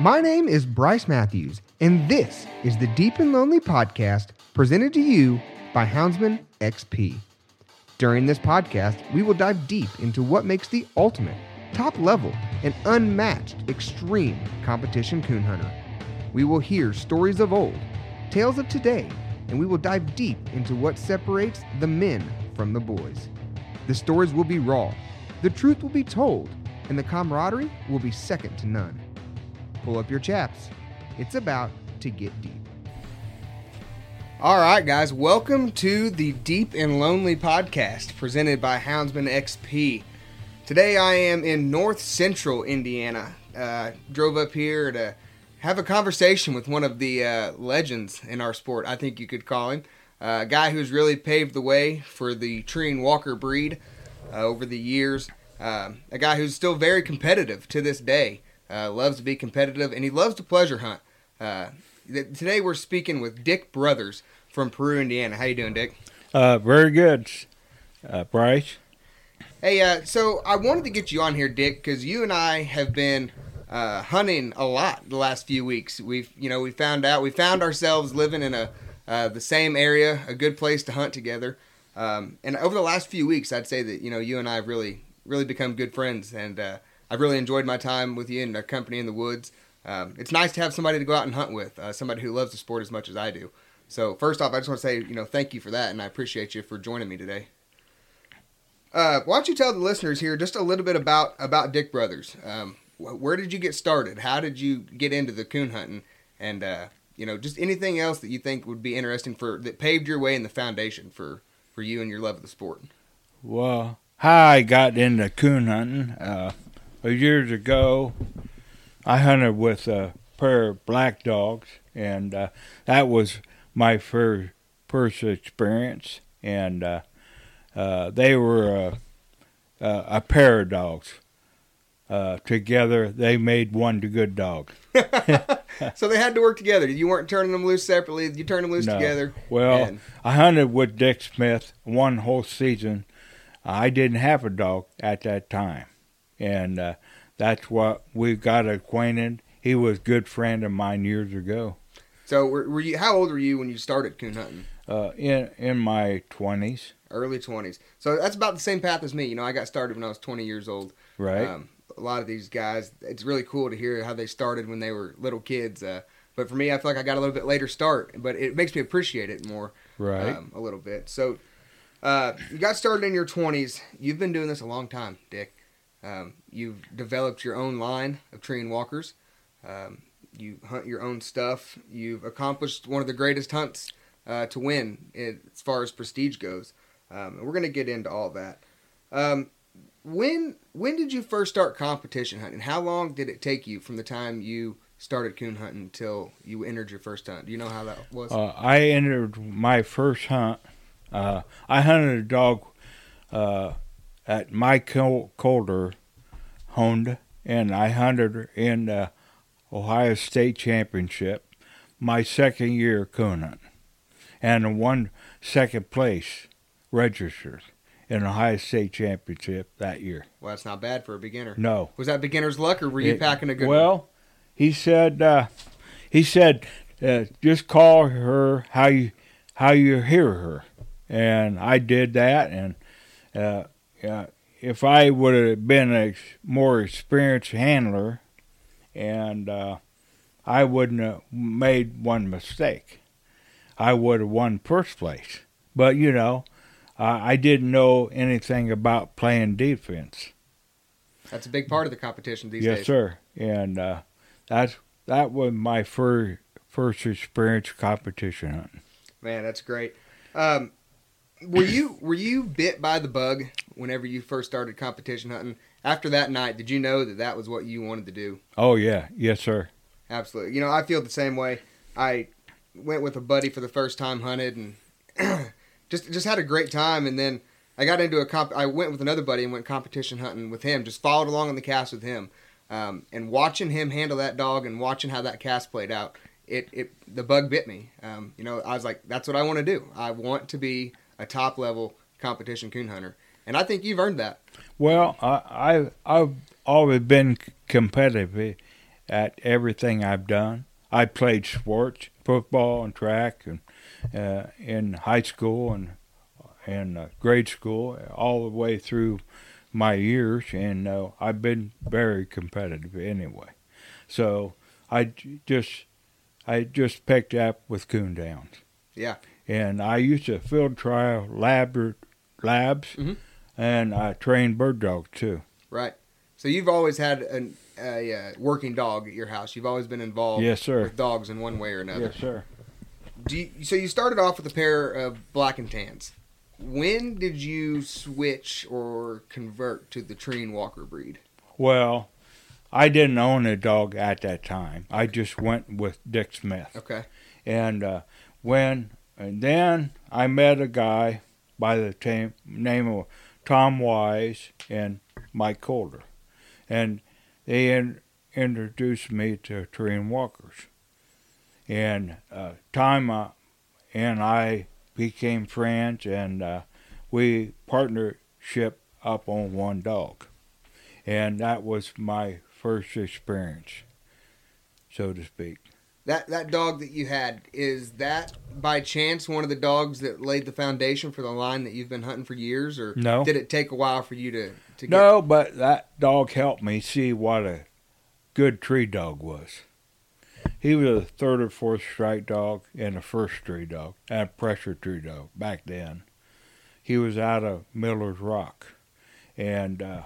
My name is Bryce Matthews, and this is the Deep and Lonely podcast presented to you by Houndsman XP. During this podcast, we will dive deep into what makes the ultimate, top level, and unmatched extreme competition coon hunter. We will hear stories of old, tales of today, and we will dive deep into what separates the men from the boys. The stories will be raw, the truth will be told, and the camaraderie will be second to none. Pull up your chaps. It's about to get deep. All right, guys, welcome to the Deep and Lonely podcast presented by Houndsman XP. Today I am in north central Indiana. Uh, drove up here to have a conversation with one of the uh, legends in our sport, I think you could call him. Uh, a guy who's really paved the way for the Treeing Walker breed uh, over the years. Um, a guy who's still very competitive to this day. Uh, loves to be competitive, and he loves to pleasure hunt. Uh, th- today we're speaking with Dick Brothers from Peru, Indiana. How you doing, Dick? Uh, very good, uh, Bryce. Hey, uh, so I wanted to get you on here, Dick, because you and I have been uh, hunting a lot the last few weeks. We've, you know, we found out we found ourselves living in a uh, the same area, a good place to hunt together. Um, and over the last few weeks, I'd say that you know you and I have really, really become good friends, and I've really enjoyed my time with you and our company in the woods. Um, it's nice to have somebody to go out and hunt with, uh, somebody who loves the sport as much as I do. So first off, I just want to say, you know, thank you for that, and I appreciate you for joining me today. Uh, why don't you tell the listeners here just a little bit about about Dick Brothers? Um, wh- where did you get started? How did you get into the coon hunting? And uh, you know, just anything else that you think would be interesting for that paved your way in the foundation for for you and your love of the sport. Well, how I got into coon hunting, uh, years ago, I hunted with a pair of black dogs, and uh, that was my first first experience. And uh, uh, they were a, pair of dogs. Uh, together, they made one good dog. so they had to work together. You weren't turning them loose separately. You turned them loose No. together. Well, and- I hunted with Dick Smith one whole season. I didn't have a dog at that time, and uh, that's what we got acquainted. He was a good friend of mine years ago. so were, were you? How old were you when you started coon hunting? Uh, in in my twenties, Early twenties. So that's about the same path as me. You know, I got started when I was twenty years old. right? Um, a lot of these guys, it's really cool to hear how they started when they were little kids. Uh, but for me, I feel like I got a little bit later start, but it makes me appreciate it more right. um, a little bit. So uh, you got started in your 20s. You've been doing this a long time, Dick. Um, you've developed your own line of treeing walkers. Um, you hunt your own stuff. You've accomplished one of the greatest hunts uh, to win as far as prestige goes. Um, and we're going to get into all that. Um, when when did you first start competition hunting? How long did it take you from the time you started coon hunting until you entered your first hunt? Do you know how that was? Uh, I entered my first hunt. Uh, I hunted a dog uh, at Mike Col- Honed, and I hunted in the Ohio State Championship my second year coon hunting, and won second place registered in the Ohio State Championship that year. Well, that's not bad for a beginner. No, Was that beginner's luck, or were you It- packing a good? Well, he said uh, he said uh, just call her how you how you hear her, and I did that. And uh, uh, if I would have been a more experienced handler, and uh, I wouldn't have made one mistake, I would have won first place. But you know, uh, I didn't know anything about playing defense. That's a big part of the competition these yes, days. sir. And uh, that's that was my first first experience competition hunting. Man, that's great. Um, were you were you bit by the bug whenever you first started competition hunting? After that night, did you know that that was what you wanted to do? Oh yeah, yes, sir. Absolutely. You know, I feel the same way. I went with a buddy for the first time, hunted, and just just had a great time. And then I got into a comp. I went with another buddy and went competition hunting with him. Just followed along on the cast with him, um, and watching him handle that dog and watching how that cast played out. It, it the bug bit me. Um, you know, I was like, that's what I want to do. I want to be a top level competition coon hunter, and I think you've earned that. Well, I, I I've always been competitive at everything I've done. I played sports, football and track, and uh, in high school and and uh, grade school, all the way through my years, and uh, I've been very competitive anyway. So I j- just I just picked up with coon hounds. Yeah. And I used to field trial lab labs, Mhm. and I trained bird dogs too. Right. So you've always had an, a uh, working dog at your house. You've always been involved Yes, sir. with dogs in one way or another. Yes, sir. Do you, so you started off with a pair of black and tans. When did you switch or convert to the Treeing Walker breed? Well, I didn't own a dog at that time. I just went with Dick Smith. Okay. And uh, when and then I met a guy by the name of Tom Wise and Mike Calder, and they in- introduced me to Treeing Walkers. And uh, Tom uh, and I became friends, and uh, we partnership up on one dog, and that was my first experience, so to speak. That that dog that you had is that by chance one of the dogs that laid the foundation for the line that you've been hunting for years, or No. did it take a while for you to to get? No, but that dog helped me see what a good tree dog was. He was a third or fourth strike dog and a first tree dog and a pressure tree dog back then. He was out of Miller's Rock, and uh,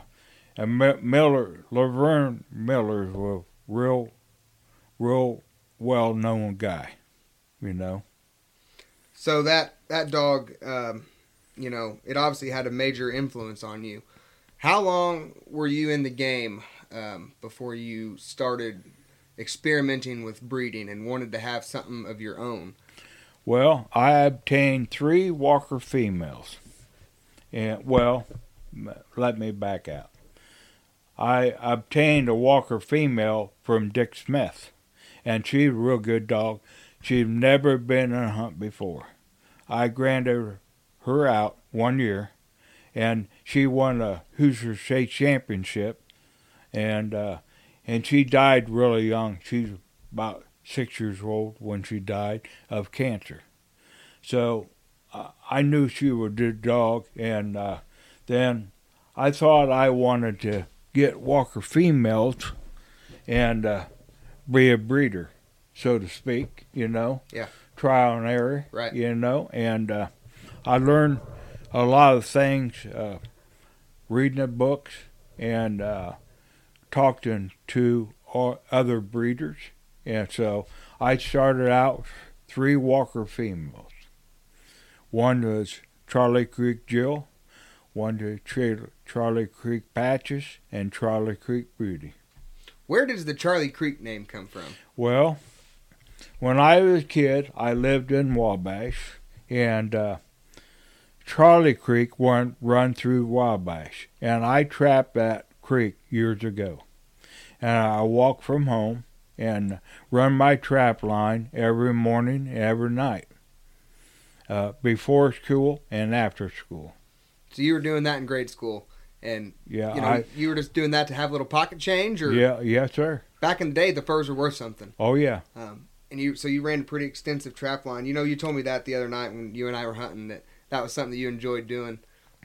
and Miller Laverne Miller was a real, real well known guy, you know. So that that dog, um, you know, it obviously had a major influence on you. How long were you in the game um, before you started experimenting with breeding and wanted to have something of your own? Well, I obtained three Walker females. And well, let me back out. I obtained a Walker female from Dick Smith, and she's a real good dog. She's never been on a hunt before. I granted her out one year, and she won a Hoosier State Championship, and uh, and she died really young. She's about six years old when she died of cancer. So uh, I knew she was a good dog, and uh, then I thought I wanted to get Walker females and uh, be a breeder, so to speak, you know. Yeah. Trial and error, Right. You know, and uh, I learned a lot of things uh, reading the books and uh, talking to other breeders. And so I started out three Walker females. One was Charley Creek Jill, one to Tra- Charley Creek Patches, and Charley Creek Beauty. Where does the Charley Creek name come from? Well, when I was a kid, I lived in Wabash, and uh, Charley Creek went run through Wabash, and I trapped that creek years ago. And I walk from home, and run my trap line every morning, every night, uh, before school and after school. So you were doing that in grade school, and Yeah, you know I, you were just doing that to have a little pocket change, or yeah, yes, sir. back in the day the furs were worth something. Oh yeah, Um, and you so you ran a pretty extensive trap line. You know, you told me that the other night when you and I were hunting that that was something that you enjoyed doing.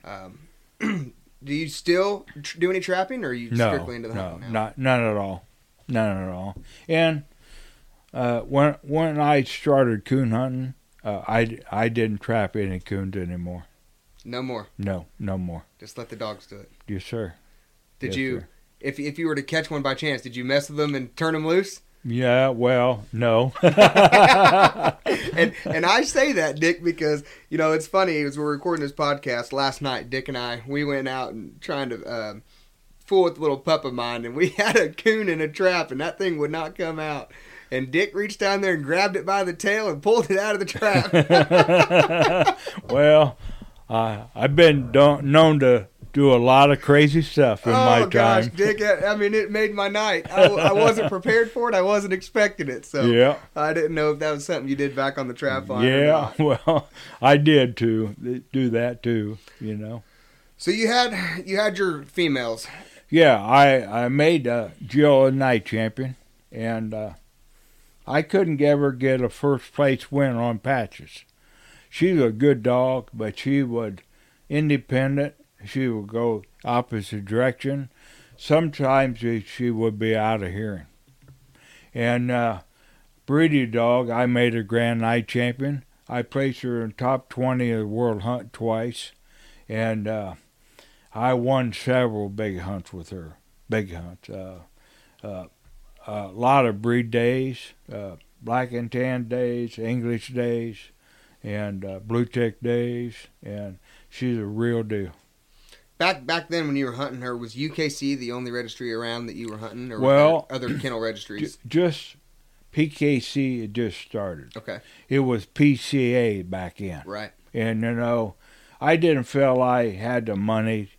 Um, do you still tr- do any trapping, or are you no, strictly into the no, hunting now? not none at all, none at all. And uh, when when I started coon hunting, uh, I I didn't trap any coons anymore. No more. No, no more. Just let the dogs do it. Yes, sir. Did Yes, you, sir. if if you were to catch one by chance, did you mess with them and turn them loose? Yeah, well, no. and and I say that, Dick, because you know it's funny. As we're recording this podcast last night, Dick and I we went out and trying to um, fool with the little pup of mine, and we had a coon in a trap, and that thing would not come out. And Dick reached down there and grabbed it by the tail and pulled it out of the trap. well, uh, I've been known to do a lot of crazy stuff in oh my gosh. Dick! I I mean, it made my night. I, I wasn't prepared for it. I wasn't expecting it, so yeah, I didn't know if that was something you did back on the trap line. yeah. Well, I did too. Do that too. You know. So you had you had your females. Yeah, I I made uh, Jill a night champion, and uh, I couldn't ever get a first place win on patches. She's a good dog, but she would independent. She would go opposite direction. Sometimes she- would be out of hearing. And uh, Breedy dog, I made her grand night champion. I placed her in top twenty of the world hunt twice, and. Uh, I won several big hunts with her. Big hunts. Uh, uh, a lot of breed days, uh, black and tan days, English days, and uh, blue tick days, and she's a real deal. Back back then, when you were hunting her, was UKC the only registry around that you were hunting, or Well, other kennel registries? just PKC had just started. Okay, It was PCA back in, right. and you know, I didn't feel I had the money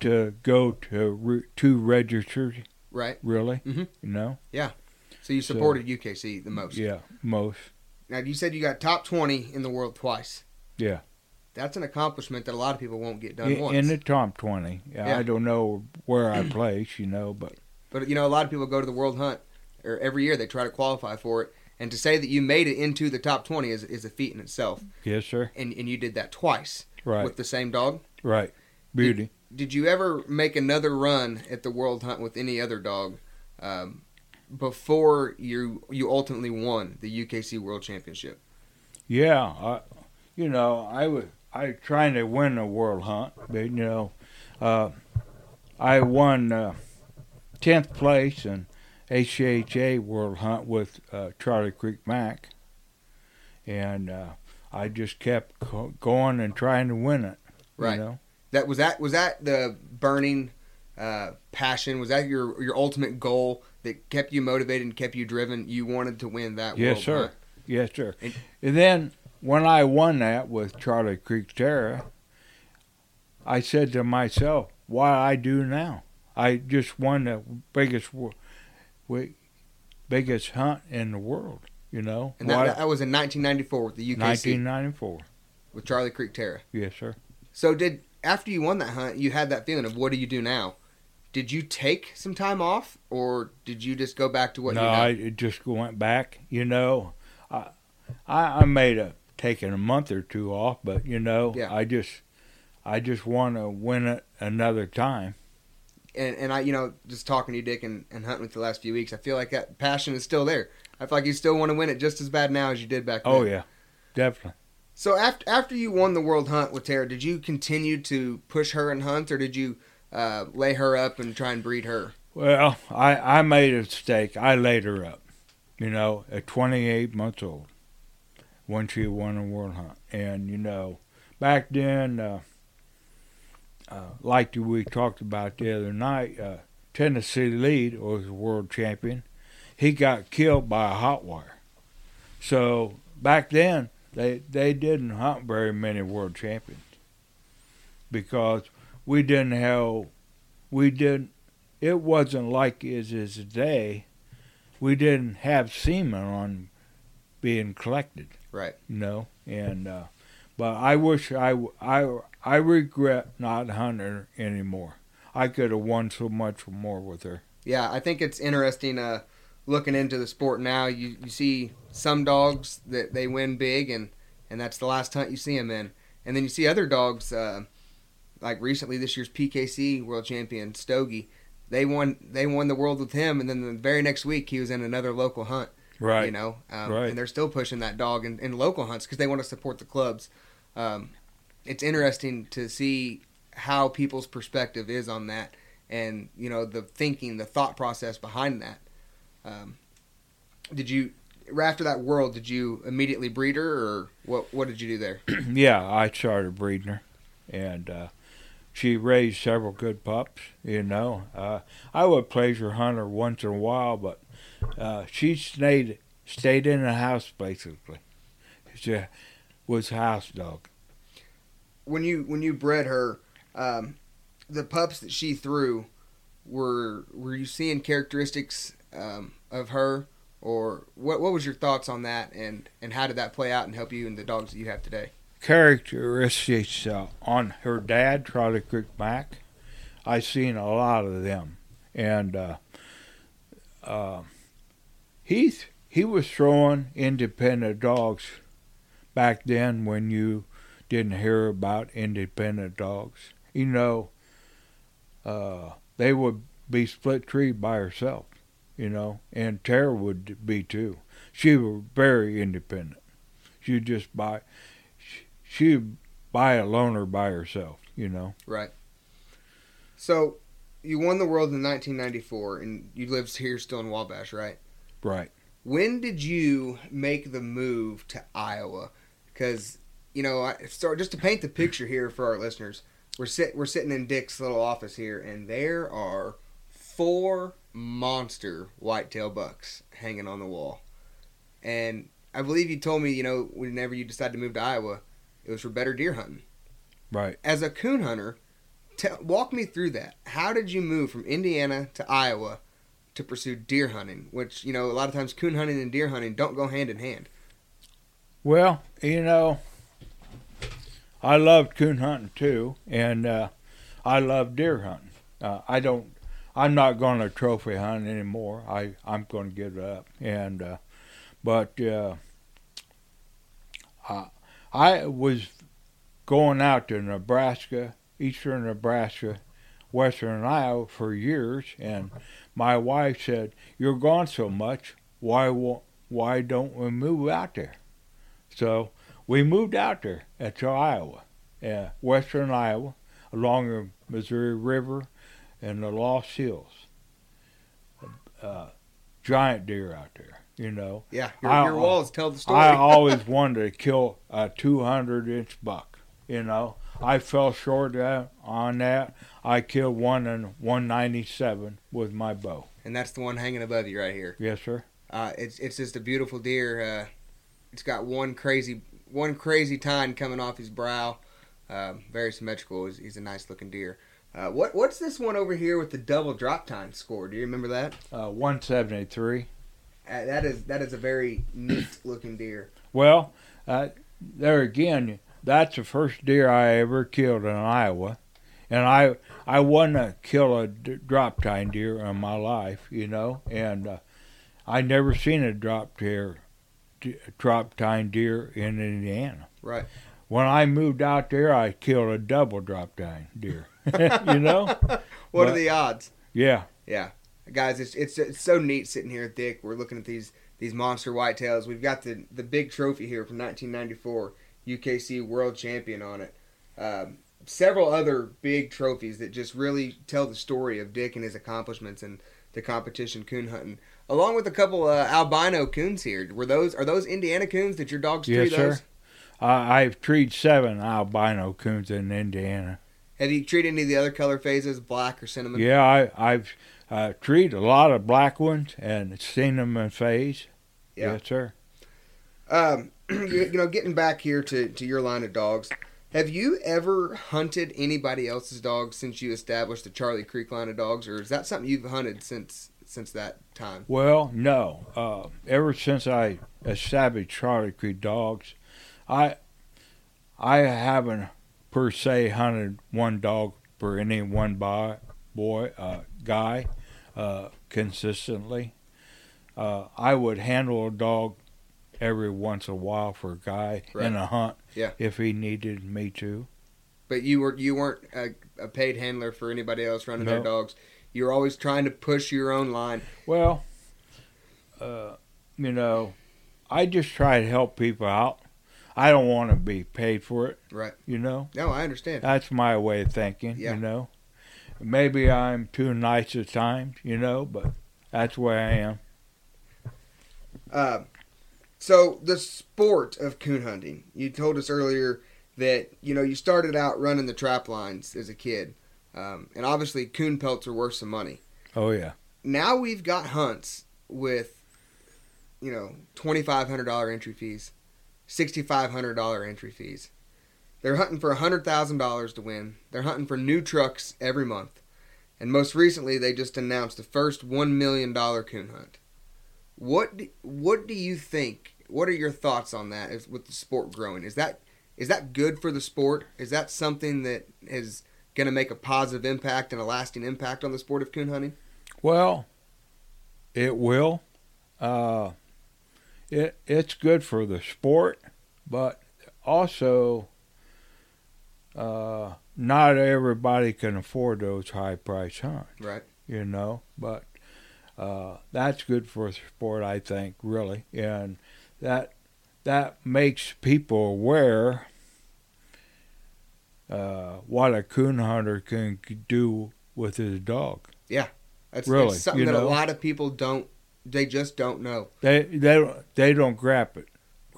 to go to re- two registers. Right. Really, Mm-hmm. you know. Yeah. So you So- supported UKC the most. Yeah, most. Now you said you got top twenty in the world twice. Yeah. That's an accomplishment that a lot of people won't get done in, once. in the top 20. Yeah. I don't know where I place, you know, but but you know, a lot of people go to the World Hunt, or every year they try to qualify for it. And to say that you made it into the top twenty is, is a feat in itself. yes, sir. And and you did that twice Right, with the same dog. right. Beauty. Did you ever make another run at the World Hunt with any other dog um, before you you ultimately won the UKC World Championship? Yeah, I, you know, I was I trying to win a world hunt, but you know, uh, I won uh, tenth place in HHA World Hunt with uh, Charley Creek Mac, and uh, I just kept co- going and trying to win it. Right. You know? That was that was that the burning uh, passion? Was that your your ultimate goal that kept you motivated and kept you driven? You wanted to win that Yes, World sir. Hunt. Yes, sir. And- And then when I won that with Charley Creek Terra, I said to myself, "What I do now? I just won the biggest, biggest hunt in the world. You know, And that, that was in 1994 with the UKC 1994. with Charley Creek Terra. Yes, sir. So did after you won that hunt, you had that feeling of what do you do now? Did you take some time off, or did you just go back to what no, you know? I just went back. You know, I I, I made a taking a month or two off, but you know, Yeah. I just I just want to win it another time. and and I, you know, just talking to you, Dick, and, and hunting with the last few weeks, I feel like that passion is still there. I feel like you still want to win it just as bad now as you did back then. Oh yeah, definitely. So after after you won the world hunt with Tara, did you continue to push her and hunt, or did you uh, lay her up and try and breed her? Well, I, I made a mistake. I laid her up, you know, at 28 months old when she won a world hunt. And, you know, back then, uh, uh, like we talked about the other night, uh, Tennessee Lead was a world champion. He got killed by a hot wire. So back then, they, they didn't hunt very many world champions because we didn't have, we didn't it wasn't like it is today we didn't have semen on being collected. Right. You know, and uh, but I wish I I I regret not hunting anymore. I could have won so much more with her. Yeah, I think it's interesting uh, looking into the sport now. You you see some dogs that they win big, and and that's the last hunt you see them in, and then you see other dogs uh, like recently this year's PKC world champion Stogie. They won they won the world with him, and then the very next week he was in another local hunt. Right. You know, um, Right. and they're still pushing that dog in, in local hunts because they want to support the clubs. Um, it's interesting to see how people's perspective is on that, and you know the thinking, the thought process behind that. Um, did you after that world? Did you immediately breed her, or what? What did you do there? yeah, I started breeding her, and uh, she raised several good pups. You know, uh, I would pleasure hunt her once in a while, but uh, she stayed stayed in the house basically. She was house dog. when you when you bred her, um, the pups that she threw were were you seeing characteristics um, of her, or what? What was your thoughts on that, and and how did that play out and help you and the dogs that you have today? Characteristics uh, on her dad, Charley Creek Mac. I seen a lot of them, and uh, uh, he he was throwing independent dogs back then when you didn't hear about independent dogs. You know, uh, they would be split tree by herself, you know, and Tara would be too. She was very independent. She'd just buy, she, she'd buy a loner by herself, you know. Right. So, you won the world in 1994, and you lived here still in Wabash, right? Right. When did you make the move to Iowa? Because you know, I, so just to paint the picture here for our listeners, we're sit we're sitting in Dick's little office here, and there are four monster whitetail bucks hanging on the wall. And I believe you told me, you know, whenever you decided to move to Iowa, it was for better deer hunting. Right. As a coon hunter, tell walk me through that. How did you move from Indiana to Iowa to pursue deer hunting? Which you know, a lot of times coon hunting and deer hunting don't go hand in hand. Well, you know, I loved coon hunting too, and uh, I love deer hunting. Uh, I don't. I'm not going to trophy hunt anymore. I I'm going to give it up. And uh, but uh, I I was going out to Nebraska, eastern Nebraska, western Iowa for years, and my wife said, "You're gone so much. Why why don't we move out there?" So we moved out there to Iowa, uh, western Iowa, along the Missouri River and the Loess Hills. Uh, giant deer out there, you know. Yeah, your, I- your walls tell the story. I always wanted to kill a 200 inch buck, you know. I fell short that, on that. I killed one in 197 with my bow. and that's the one hanging above you right here. Yes, sir. Uh, it's it's just a beautiful deer. Uh, it's got one crazy one crazy tine coming off his brow. Um, very symmetrical. He's, he's a nice looking deer. Uh, what what's this one over here with the double drop tine score? Do you remember that? Uh, 173. Uh, that is that is a very neat looking deer. Well, uh, there again, that's the first deer I ever killed in Iowa, and I I to kill a d- drop tine deer in my life, you know, and uh, I never seen a drop deer, d- drop tine deer in Indiana. Right. When I moved out there, I killed a double drop tine deer, you know. What are the odds? Yeah, Yeah, guys, it's, it's it's so neat sitting here at Dick. We're looking at these these monster whitetails. We've got the the big trophy here from 1994, UKC World Champion on it. Um, several other big trophies that just really tell the story of Dick and his accomplishments and the competition coon hunting, along with a couple uh, albino coons here. Were those are those Indiana coons that your dogs yes, treat sir. those? I, I've treated seven albino coons in Indiana. Have you treated any of the other color phases, black or cinnamon? Yeah, I, I've uh, treated a lot of black ones and seen them in phase. Yeah. Yes, sir. Um, you you know, getting back here to, to your line of dogs, have you ever hunted anybody else's dogs since you established the Charley Creek line of dogs, or is that something you've hunted since since that time? Well, no. Uh, ever since I established Charley Creek Dogs, I I haven't per se hunted one dog for any one boy, boy uh, guy uh, consistently. Uh, I would handle a dog every once in a while for a guy Right. in a hunt Yeah. if he needed me to. But you were you weren't a, a paid handler for anybody else running their dogs. You were always trying to push your own line. Well, uh, you know, I just try to help people out. I don't want to be paid for it, Right. you know. No, I understand. That's my way of thinking, Yeah. you know. Maybe I'm too nice at times, you know, but that's the way I am. Uh, so the sport of coon hunting. You told us earlier that you know you started out running the trap lines as a kid, um, and obviously coon pelts are worth some money. Oh yeah. Now we've got hunts with, you know, twenty five hundred dollar entry fees, sixty five hundred dollar entry fees. They're hunting for hundred thousand dollars to win. They're hunting for new trucks every month, and most recently they just announced the first one million dollar coon hunt. What do, what do you think? What are your thoughts on that? Is, with the sport growing, is that is that good for the sport? Is that something that is going to make a positive impact and a lasting impact on the sport of coon hunting? Well, it will. Uh, it it's good for the sport, but also, uh, not everybody can afford those high price hunts. Right. you know. But uh, that's good for sport, I think, really, and that that makes people aware uh, what a coon hunter can do with his dog. Yeah, that's, Really, that's something that a lot of people don't. They just don't know. They they don't they don't grab it,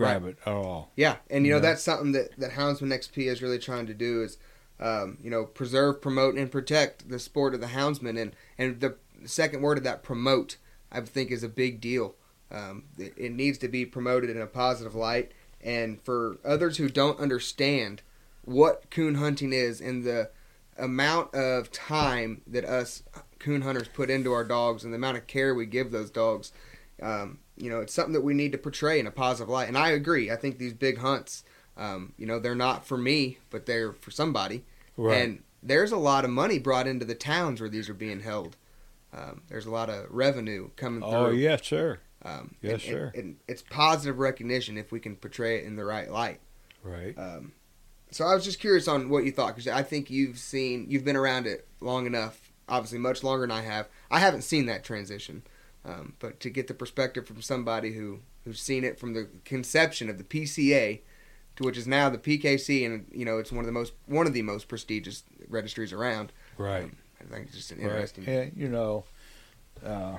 grab it at all. Yeah, and you know Yeah. that's something that that Houndsman XP is really trying to do is, um, you know, preserve, promote, and protect the sport of the houndsman. And and the second word of that promote, I think, is a big deal. Um, it, it needs to be promoted in a positive light. And for others who don't understand what coon hunting is and the amount of time that us coon hunters put into our dogs and the amount of care we give those dogs, um, you know, it's something that we need to portray in a positive light. And I agree. I think these big hunts, um, you know, they're not for me, but they're for somebody. Right. And there's a lot of money brought into the towns where these are being held. Um, there's a lot of revenue coming through. oh yeah, sure. Um, Yes, and- sir. And, and it's positive recognition if we can portray it in the right light. Right. Um, so I was just curious on what you thought because I think you've seen, you've been around it long enough. Obviously, much longer than I have. I haven't seen that transition, um, but to get the perspective from somebody who who's seen it from the conception of the PCA to which is now the PKC, and you know it's one of the most one of the most prestigious registries around. Right. Um, I think it's just an Right. interesting. And, you know, uh,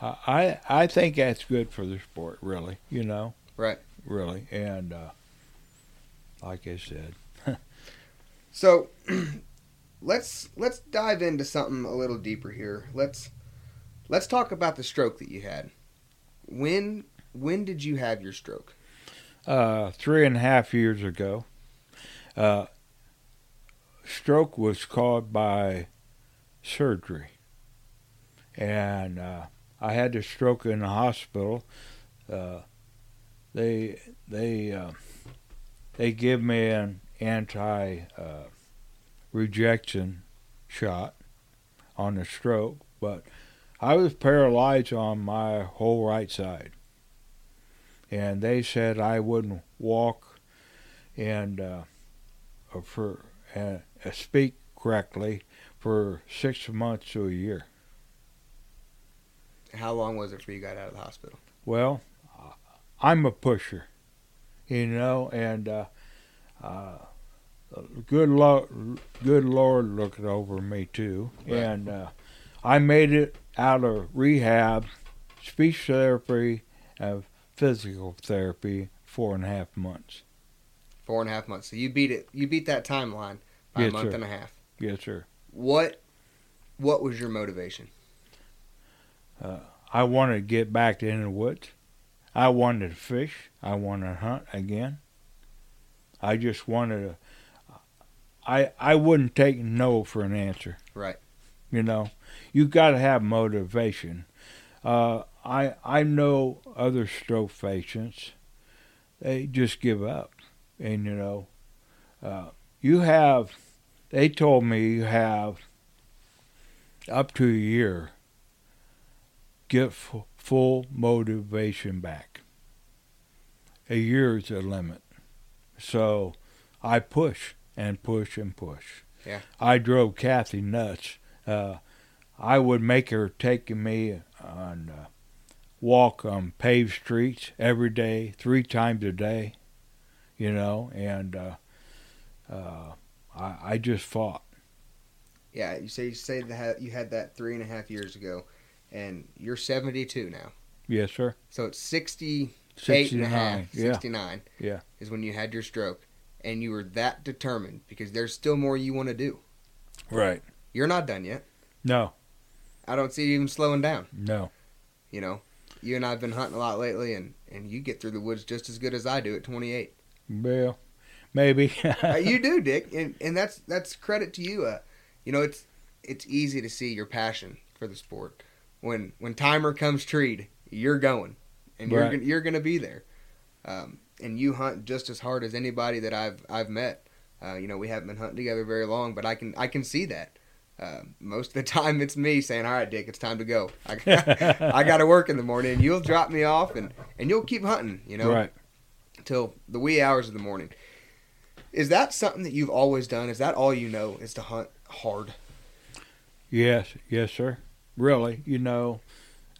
I I I think that's good for the sport, really. You know, Right. really, and uh, like I said, So let's let's dive into something a little deeper here. Let's let's talk about the stroke that you had. When when did you have your stroke? uh, three and a half years ago, uh, stroke was caused by surgery, and uh, I had the stroke in the hospital. Uh, they they uh, they give me an anti uh, rejection shot on the stroke, but I was paralyzed on my whole right side and they said I wouldn't walk and uh, uh, for uh, uh, speak correctly for six months to a year. How long was it before you got out of the hospital? Well, I'm a pusher, you know, and uh, uh, good Lord, good Lord looked over me too, Right. and uh, I made it out of rehab, speech therapy, and physical therapy four and a half months. Four and a half months. So you beat it. You beat that timeline by Yes, a month sir. and a half. Yes, sir. What what was your motivation? I wanted to get back to in the woods. I wanted to fish. I wanted to hunt again. I just wanted to. I I wouldn't take no for an answer. Right. You know, you got to have motivation. Uh, I I know other stroke patients, they just give up, and you know, uh, you have. They told me you have up to a year. Get f- full motivation back. A year is the limit, so I push and push and push. Yeah. I drove Kathy nuts. Uh, I would make her take me on uh, walk on paved streets every day, three times a day, you know, and uh, uh, I, I just fought. Yeah. You say you say that you had that three and a half years ago, and you're 72 now. Yes, sir. So it's 68 and a 69. half, Yeah, 69 Yeah. is when you had your stroke. And you were that determined because there's still more you want to do. right. You're not done yet. No, I don't see you even slowing down. no. You know, you and I have been hunting a lot lately, and, and you get through the woods just as good as I do at 28. Well, maybe. uh, you do, Dick, and, and that's that's credit to you. Uh, you know, it's it's easy to see your passion for the sport. When when timer comes treed, you're going, and you're gonna, you're going to be there. Um, and you hunt just as hard as anybody that I've I've met. Uh, you know, we haven't been hunting together very long, but I can I can see that. Uh, most of the time, it's me saying, "All right, Dick, it's time to go. I, got, I got to work in the morning, and you'll drop me off, and and you'll keep hunting. You know, right. till the wee hours of the morning. Is that something that you've always done? Is that all you know? Is to hunt hard? Yes, yes, sir. Really, you know,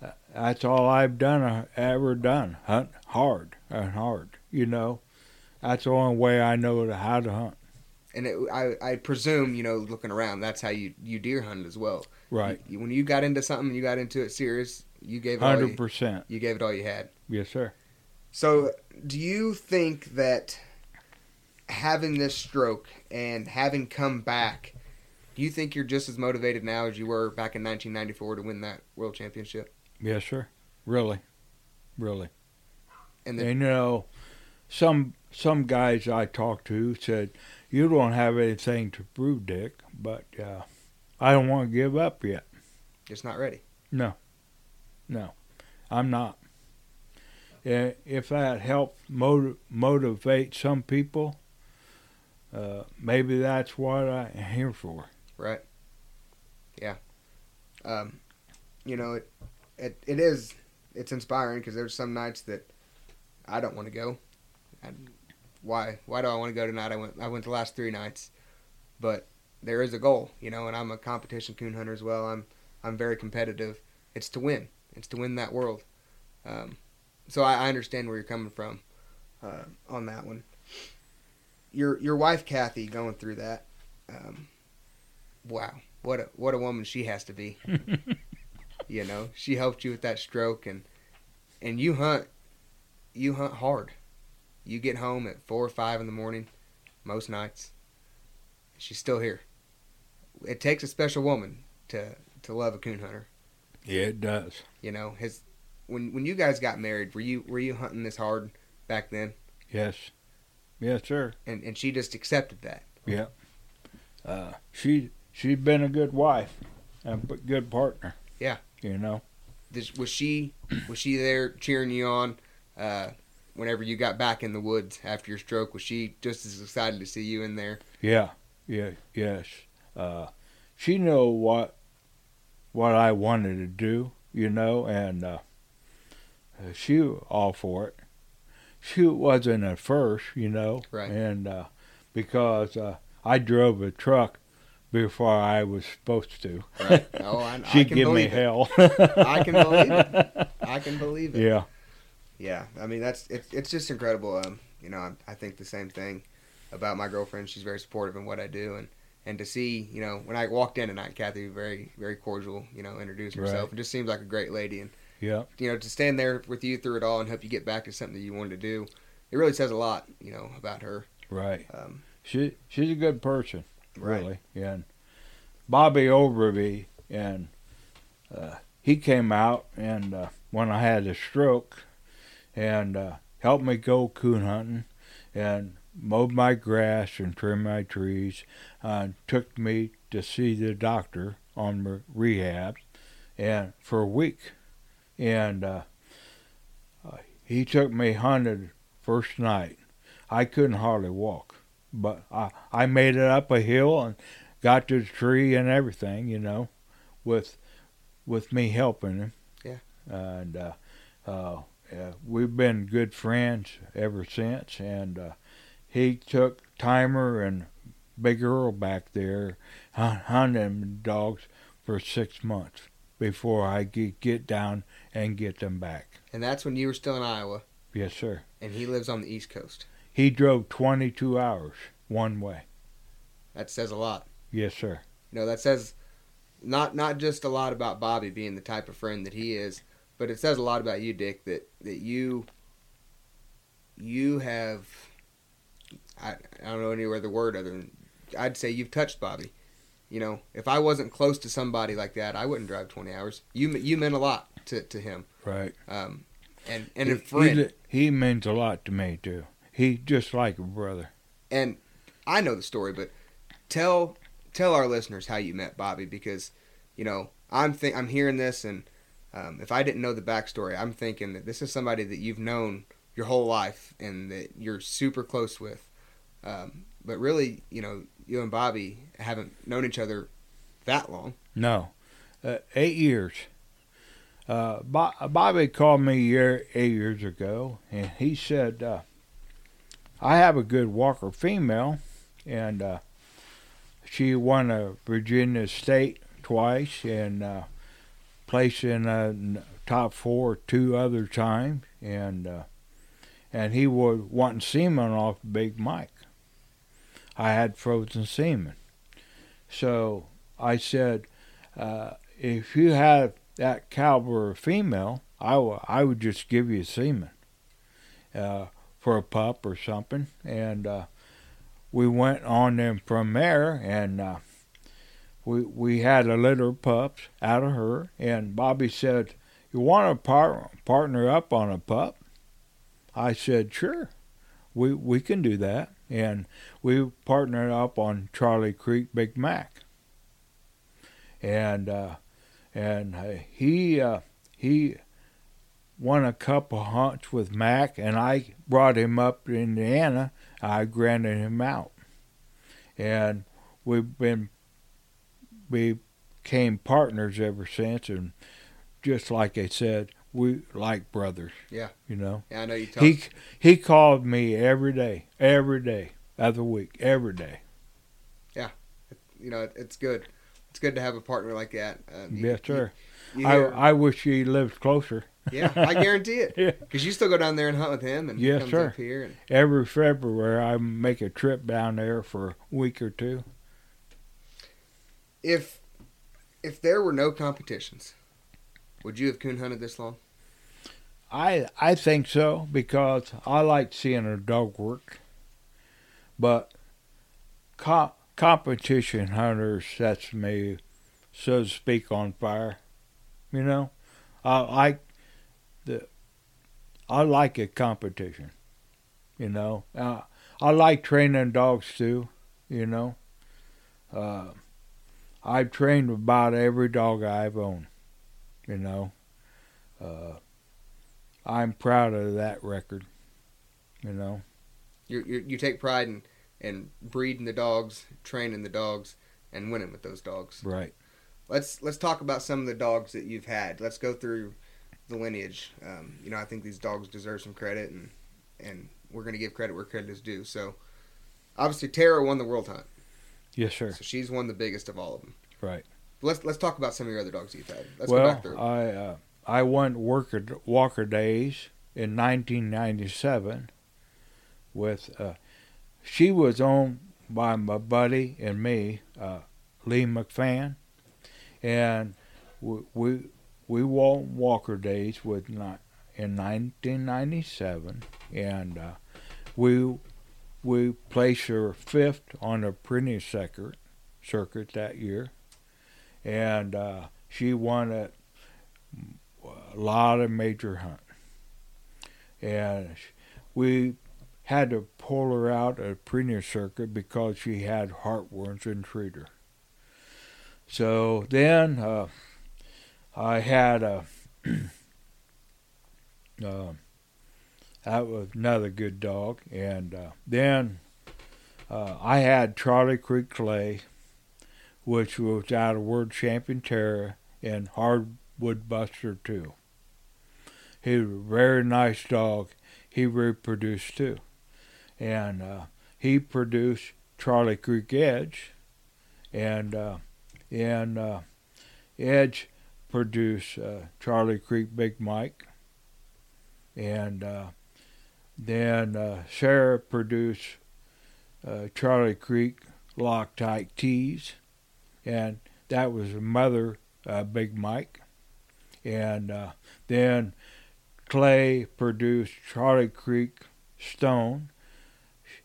uh, that's all I've done uh, ever done. Hunt hard and hard. You know, that's the only way I know how to hunt. And it, I, I presume, you know, looking around, that's how you, you deer hunted as well. Right, You, when you got into something, you got into it serious. You gave it all hundred you, percent. you gave it all you had. Yes, sir. So, do you think that having this stroke and having come back, do you think you're just as motivated now as you were back in 1994 to win that world championship? Yes, sir. Really, really. And the, And you know, some some guys I talked to said, "You don't have anything to prove, Dick." But uh, I don't want to give up yet. It's not ready. No, no, I'm not. If that helps motiv- motivate some people, uh, maybe that's what I'm here for. Right. Yeah. Um, you know, it, it it is it's inspiring because there's some nights that I don't want to go. I, why why do I want to go tonight? I went I went the last three nights, but there is a goal, you know, and I'm a competition coon hunter as well. I'm I'm very competitive. It's to win. It's to win that world. Um, so I, I understand where you're coming from uh, on that one. Your your wife Kathy going through that. Um, wow, what a what a woman she has to be. you know, she helped you with that stroke, and and you hunt, you hunt hard. You get home at four or five in the morning, most nights. She's still here. It takes a special woman to to love a coon hunter. Yeah, it does. You know, his when when you guys got married, were you were you hunting this hard back then? Yes, yes, sir. And and she just accepted that. Yeah. Uh, she she's been a good wife and a good partner. Yeah. You know. This, was she was she there cheering you on uh, whenever you got back in the woods after your stroke? Was she just as excited to see you in there? Yeah, yeah, yes. Uh, she know what what I wanted to do, you know, and uh, she all for it. She wasn't at first, you know, Right. and uh, because uh, I drove a truck before I was supposed to. Right. Oh, I, I she can give me it. hell. I can believe it. I can believe it. Yeah, Yeah, I mean that's it's it's just incredible. Um, you know, I, I think the same thing about my girlfriend. She's very supportive in what I do, and and to see, you know, when I walked in tonight, Kathy was very very cordial. You know, introduced herself. Right. It just seems like a great lady, and yeah, you know, to stand there with you through it all and help you get back to something that you wanted to do, it really says a lot. You know, about her. right. Um, She she's a good person. Right. really. And Bobby Overby, and uh, he came out and uh, when I had a stroke, and uh, helped me go coon hunting, and mowed my grass and trimmed my trees. Uh, took me to see the doctor on my rehab, and for a week, and uh, uh, he took me hunted first night. I couldn't hardly walk, but I I made it up a hill and got to the tree and everything, you know, with with me helping him. Yeah. And uh, uh, yeah, we've been good friends ever since. And uh, he took Timer and Big Earl back there hunt, hunting dogs for six months before I get, get down and get them back. And that's when you were still in Iowa, Yes, sir. and he lives on the East Coast. He drove 22 hours one way. That says a lot. Yes, sir. You know, that says not not just a lot about Bobby being the type of friend that he is, but it says a lot about you, Dick. That that you you have I, I don't know any other word other than I'd say you've touched Bobby. You know, if I wasn't close to somebody like that, I wouldn't drive twenty hours. You you meant a lot to, to him, Right. um, and and he, a friend. He, he means a lot to me too. He just like a brother. and I know the story, but tell tell our listeners how you met Bobby because you know I'm think I'm hearing this, and um, if I didn't know the backstory, I'm thinking that this is somebody that you've known your whole life and that you're super close with. Um, but really, you know, you and Bobby haven't known each other that long. No, uh, eight years. Uh, Bo- Bobby called me year, eight years ago, and he said, uh, "I have a good walker female, and uh, she won a Virginia State twice and uh, placed in uh, n- top four two other times, and uh, and he was wanting semen off Big Mike. I had frozen semen, so I said." Uh, if you have that caliber of female, I, w- I would just give you semen uh, for a pup or something. And uh, we went on them from there, and uh, we we had a litter of pups out of her. And Bobby said, "You want to par- partner up on a pup?" I said, "Sure, we we can do that." And we partnered up on Charley Creek Big Mac and uh, and uh, he uh, he won a couple hunts with Mac, and I brought him up to Indiana. I granted him out, and we've been we became partners ever since, and just like I said, we like brothers. Yeah. you know. Yeah, I know you. He he called me every day, every day of the week, every day. Yeah, you know, it, it's good. It's good to have a partner like that. Uh, you- Yes, sir. you- you I hear- I wish he lived closer. yeah, I guarantee it. Yeah. Because you still go down there and hunt with him, and he Yes, comes sir. up here. And every February I make a trip down there for a week or two. If if there were no competitions, would you have coon hunted this long? I I think so because I like seeing a dog work, but co- competition hunters sets me, so to speak, on fire. You know, I like the I like a competition. You know, uh, I like training dogs too. You know, uh, I've trained about every dog I've owned. You know. Uh, I'm proud of that record. You know, You you you take pride in in breeding the dogs, training the dogs, and winning with those dogs. right? Let's let's talk about some of the dogs that you've had. Let's go through the lineage. Um, you know, I think these dogs deserve some credit, and and we're going to give credit where credit is due. So, obviously, Tara won the world hunt, Yes, sir. so she's won the biggest of all of them. Right. Let's let's talk about some of your other dogs you've had. Let's go well, back through. I uh, I won Worker Walker Days in 1997 with uh, she was owned by my buddy and me, uh, Lee McFan, and we we, we won Walker Days with not in 1997, and uh, we we placed her fifth on the premier circuit circuit that year, and uh, she won a, lot of major hunt, and we had to pull her out of premier circuit because she had heartworms and treat her. So then uh, I had a uh, that was another good dog, and uh, then uh, I had Charlie Creek Clay, which was out of World Champion Terra and Hardwood Buster too. He was a very nice dog. He reproduced too, and uh, he produced Charley Creek Edge, and uh, and uh, Edge produced uh, Charley Creek Big Mike, and uh, then uh, Sarah produced Charley Creek Loctite Tees, and that was mother uh, Big Mike, and uh, then Clay produced Charley Creek Stone.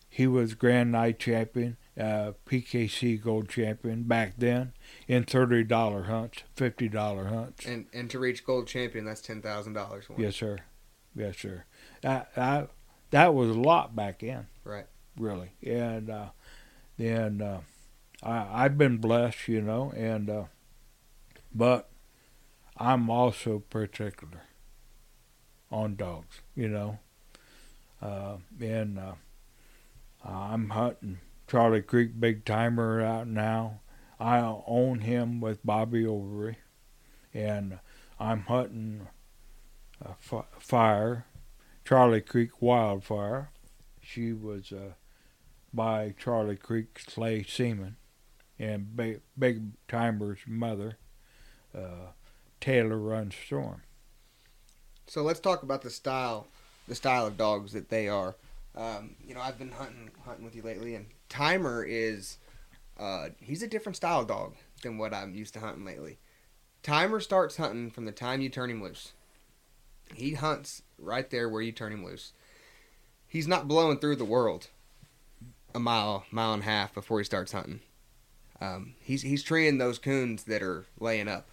He was Grand Night champion, uh, PKC Gold champion back then in thirty dollar hunts, fifty dollar hunts. And and to reach gold champion, that's ten thousand dollars. Yes, sir. Yes, sir. That that that was a lot back then. Right. Really, and uh, then uh, I I've been blessed, you know, and uh, but I'm also particular on dogs, you know, uh, and uh, I'm hunting Charley Creek Big Timer out now. I own him with Bobby Overy, and I'm hunting uh, f- Fire, Charley Creek Wildfire. She was uh, by Charley Creek Clay Seaman, and Big, Big Timer's mother, uh, Taylor Run Storm. So let's talk about the style, the style of dogs that they are. Um, you know, I've been hunting hunting with you lately, and Timer is, uh, he's a different style dog than what I'm used to hunting lately. Timer starts hunting from the time you turn him loose. He hunts right there where you turn him loose. He's not blowing through the world a mile, mile and a half before he starts hunting. Um, he's he's treeing those coons that are laying up.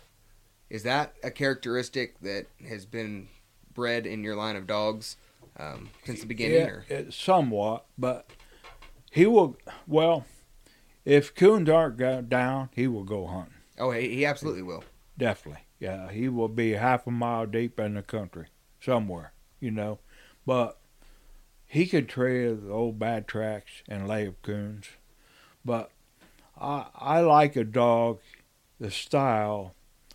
Is that a characteristic that has been bred in your line of dogs um, since the beginning? Yeah, or? it, somewhat, but he will. Well, if coons aren't go down, he will go hunting. Oh, he, he absolutely will. Definitely, yeah. He will be half a mile deep in the country somewhere, you know. But he could tread the old bad tracks and lay up coons. But I I like a dog, the style.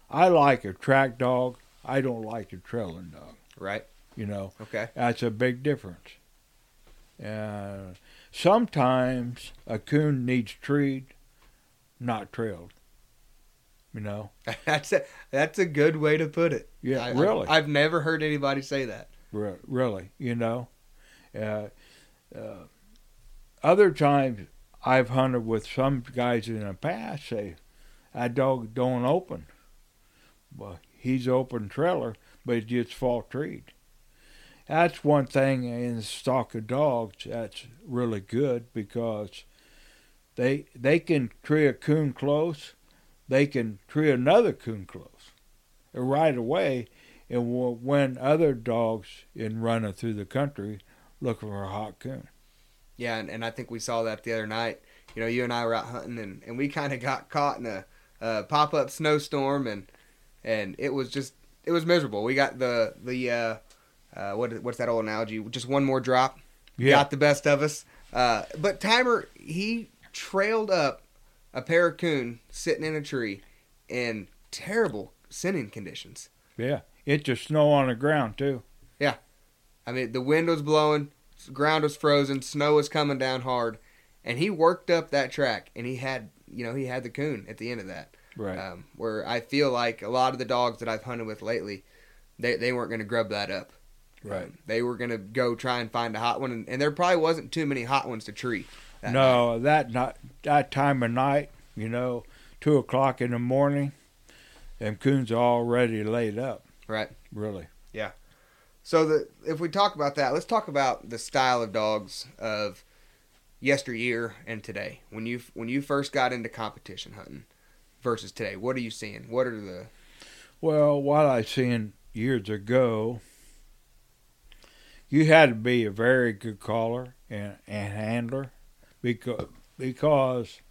I like a track dog. I don't like a trailing dog. Right. You know. Okay. That's a big difference. Uh, sometimes a coon needs treed, not trailed. You know? that's a that's a good way to put it. Yeah, I, really. I've, I've never heard anybody say that. Re- really, you know? Uh, uh, other times I've hunted with some guys in the past say, that dog don't open. Well, he's open trailer, but it gets fall treed. That's one thing in the stock of dogs that's really good because they they can tree a coon close, they can tree another coon close, right away, and when other dogs in running through the country looking for a hot coon. Yeah, and, and I think we saw that the other night. You know, you and I were out hunting, and, and we kind of got caught in a, a pop up snowstorm, and and it was just it was miserable. We got the the uh, uh, what what's that old analogy? Just one more drop, got the best of us. Uh, but Timer he trailed up a pair of coon sitting in a tree in terrible sending conditions. yeah. It just snow on the ground too. Yeah, I mean, the wind was blowing, ground was frozen, snow was coming down hard, and he worked up that track, and he had, you know, he had the coon at the end of that. Right. Um, where I feel like a lot of the dogs that I've hunted with lately, they they weren't going to grub that up. Right. Um, they were going to go try and find a hot one, and, and there probably wasn't too many hot ones to tree. that night. no, that not that time of night, you know, two o'clock in the morning, them coons are already laid up. Right. Really. So the if we talk about that, let's talk about the style of dogs of yesteryear and today. When you when you first got into competition hunting versus today, what are you seeing? What are the Well, what I seen years ago, you had to be a very good caller and, and handler because because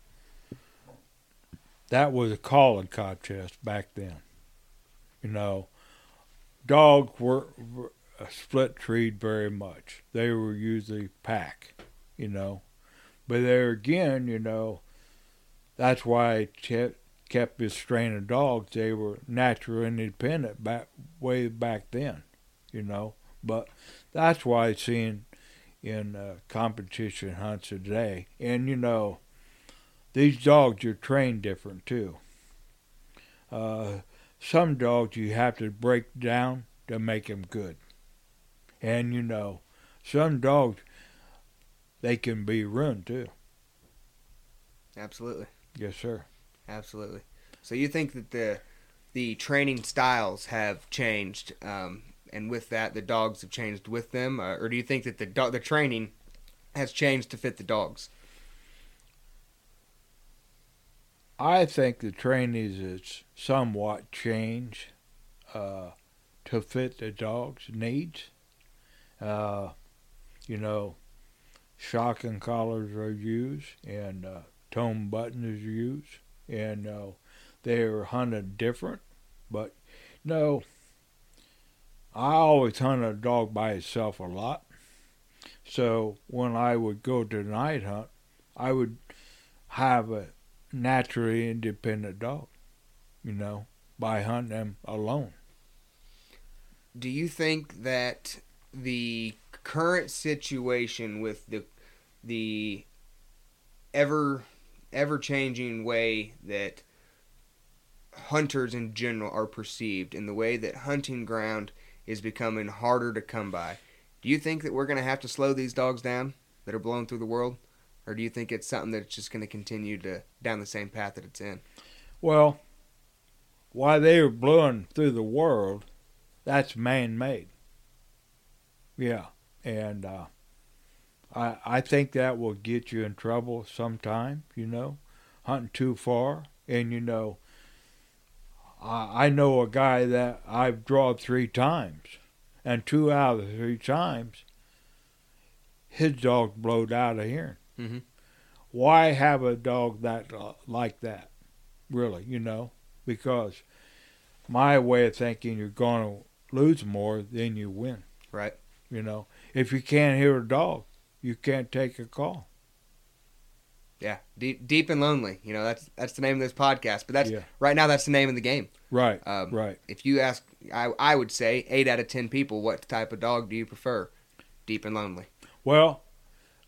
that was a calling contest back then. You know, dogs were, were split treed very much. They were usually pack, you know. But there again, you know, that's why I kept, this strain of dogs. They were natural independent back way back then, you know. But that's why I seen in uh, competition hunts today. And you know, these dogs are trained different too. Uh, some dogs you have to break down to make them good. And you know, some dogs they can be ruined too. Absolutely. Yes, sir. Absolutely. So you think that the the training styles have changed, um, and with that, the dogs have changed with them, uh, or do you think that the do- the training has changed to fit the dogs? I think the training is somewhat changed uh, to fit the dog's needs. Uh, you know, shock and collars are used, and uh, tone button is used, and uh, they're hunted different. But no, I always hunted a dog by itself a lot. So when I would go to night hunt, I would have a naturally independent dog, you know, by hunting them alone. Do you think that the current situation with the the ever ever changing way that hunters in general are perceived and the way that hunting ground is becoming harder to come by. Do you think that we're going to have to slow these dogs down that are blowing through the world? Or do you think it's something that's just going to continue to down the same path that it's in? Well, why they are blowing through the world, that's man made. Yeah. And uh, I I think that will get you in trouble sometime, you know, hunting too far. And you know, I I know a guy that I've drawn three times, and two out of the three times, his dog blowed out of hearing. Mm-hmm. Why have a dog that uh, like that? Really, you know, because my way of thinking, you're going to lose more than you win. Right. You know, if you can't hear a dog, you can't take a call. Yeah. Deep, deep and lonely. You know, that's that's the name of this podcast. But that's Yeah. right now. That's the name of the game. Right. Um, right. If you ask, I I would say eight out of ten people, what type of dog do you prefer? Deep and lonely. Well,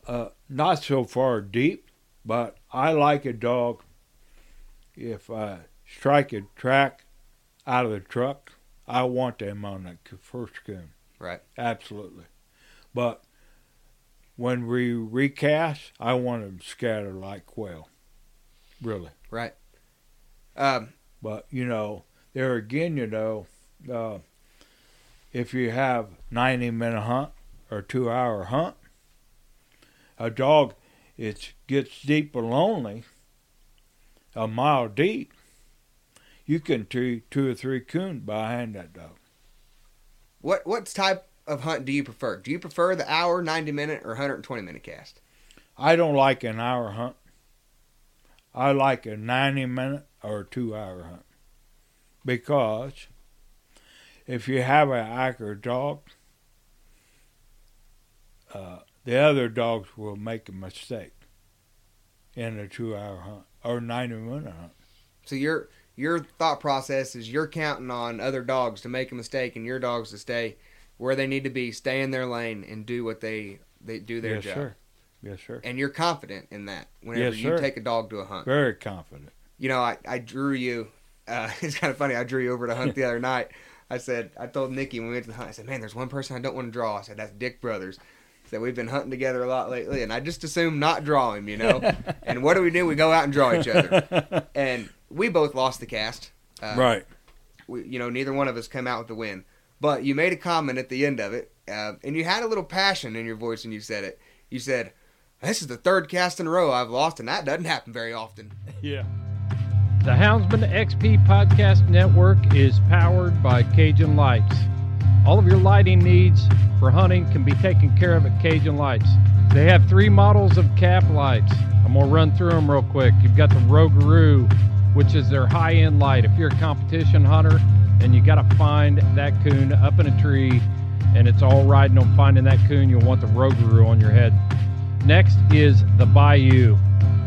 uh, not so far deep, but I like a dog. If I strike a track out of the truck, I want them on c- first coon. Right. Absolutely. But when we recast, I want them scattered like quail. Really. Right. Um. But you know, there again, you know, uh, if you have ninety minute hunt or two hour hunt, a dog it gets deep and lonely, a mile deep. You can tree two or three coon behind that dog. What what type of hunt do you prefer? Do you prefer the hour, ninety minute, or hundred and twenty minute cast? I don't like an hour hunt. I like a ninety minute or two hour hunt because if you have an accurate dog, uh, the other dogs will make a mistake in a two hour hunt or 90 minute hunt. So your your thought process is you're counting on other dogs to make a mistake and your dogs to stay where they need to be, stay in their lane, and do what they they do their yes, job. sir. Yes, sir. And you're confident in that whenever Yes, you take a dog to a hunt. Very confident. You know, I, I drew you. Uh, it's kind of funny. I drew you over to hunt the other night. I said, I told Nikki when we went to the hunt, I said, man, there's one person I don't want to draw. I said, that's Dick Brothers. Said, we've been hunting together a lot lately, and I just assume not draw him, you know. and what do we do? We go out and draw each other. And we both lost the cast. Uh, right. we, you know, neither one of us came out with the win. But you made a comment at the end of it, uh, and you had a little passion in your voice when you said it. You said, "This is the third cast in a row I've lost, and that doesn't happen very often." Yeah. The Houndsman XP Podcast Network is powered by Cajun Lights. All of your lighting needs for hunting can be taken care of at Cajun Lights. They have three models of cap lights. I'm to run through them real quick. You've got the Rougarou, which is their high end light. If you're a competition hunter and you got to find that coon up in a tree and it's all riding on finding that coon, you'll want the Rougarou on your head. Next is the Bayou.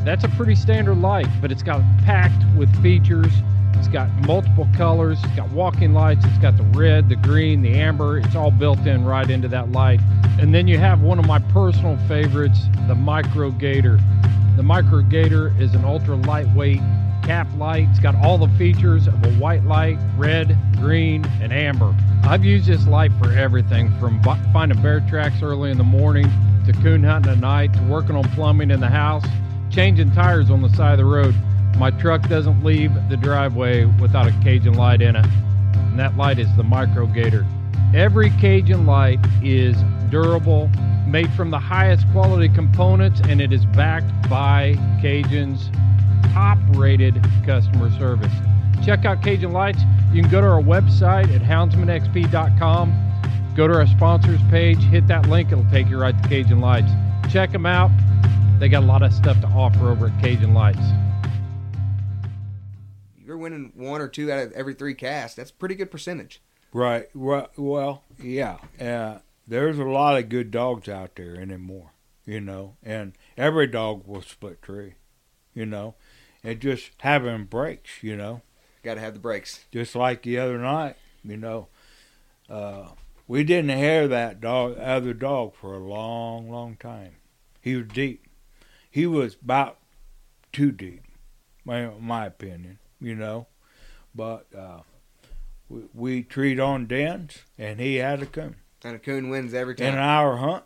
That's a pretty standard light, but it's got packed with features. It's got multiple colors. It's got walking lights. It's got the red, the green, the amber. It's all built in right into that light. And then you have one of my personal favorites, the Micro Gator. The Micro Gator is an ultra lightweight cap light. It's got all the features of a white light, red, green, and amber. I've used this light for everything from finding bear tracks early in the morning to coon hunting at night to working on plumbing in the house, changing tires on the side of the road. My truck doesn't leave the driveway without a Cajun light in it, and that light is the Micro Gator. Every Cajun light is durable, made from the highest quality components, and it is backed by Cajun's top rated customer service. Check out Cajun Lights. You can go to our website at houndsmanxp.com. Go to our sponsors page, hit that link, it'll take you right to Cajun Lights. Check them out. They got a lot of stuff to offer over at Cajun Lights winning one or two out of every three casts. That's a pretty good percentage. Right. Well, yeah. Uh, there's a lot of good dogs out there anymore, you know, and every dog will split tree, you know, and just having breaks, you know. Got to have the breaks. Just like the other night, you know. Uh, we didn't hear that dog, other dog, for a long, long time. He was deep. He was about too deep, my my opinion you know. But uh, we, we treat on dens, and he had a coon. And a coon wins every time. In an hour hunt,